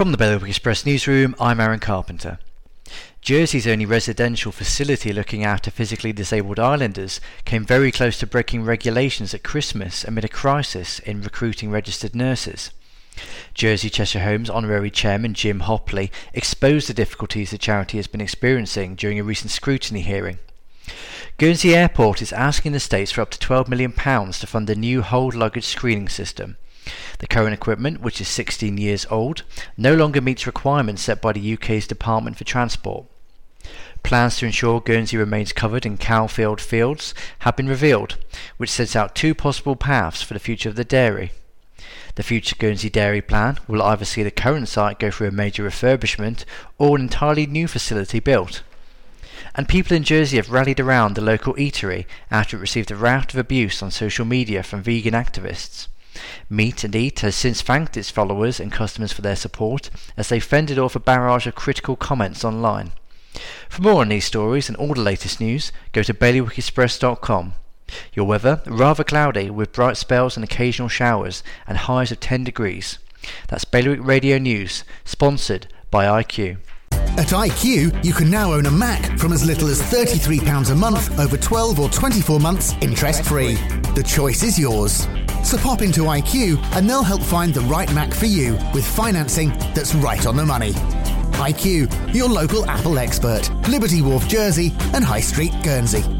From the Bailiwick Express newsroom, I'm Aaron Carpenter. Jersey's only residential facility looking after physically disabled islanders came very close to breaking regulations at Christmas amid a crisis in recruiting registered nurses. Jersey Cheshire Home's honorary chairman Jim Hopley exposed the difficulties the charity has been experiencing during a recent scrutiny hearing. Guernsey Airport is asking the states for up to £12 million to fund a new hold luggage screening system. The current equipment, which is 16 years old, no longer meets requirements set by the UK's Department for Transport. Plans to ensure Guernsey remains covered in cowfield fields have been revealed, which sets out two possible paths for the future of the dairy. The future Guernsey Dairy Plan will either see the current site go through a major refurbishment or an entirely new facility built. And people in Jersey have rallied around the local eatery after it received a raft of abuse on social media from vegan activists. Meat and Eat has since thanked its followers and customers for their support as they fended off a barrage of critical comments online. For more on these stories and all the latest news, go to bailiwickexpress.com. Your weather, rather cloudy with bright spells and occasional showers and highs of 10 degrees. That's Bailiwick Radio News, sponsored by IQ. At IQ, you can now own a Mac from as little as £33 a month over 12 or 24 months interest free. The choice is yours. So pop into IQ and they'll help find the right Mac for you with financing that's right on the money. IQ, your local Apple expert, Liberty Wharf, Jersey, and High Street, Guernsey.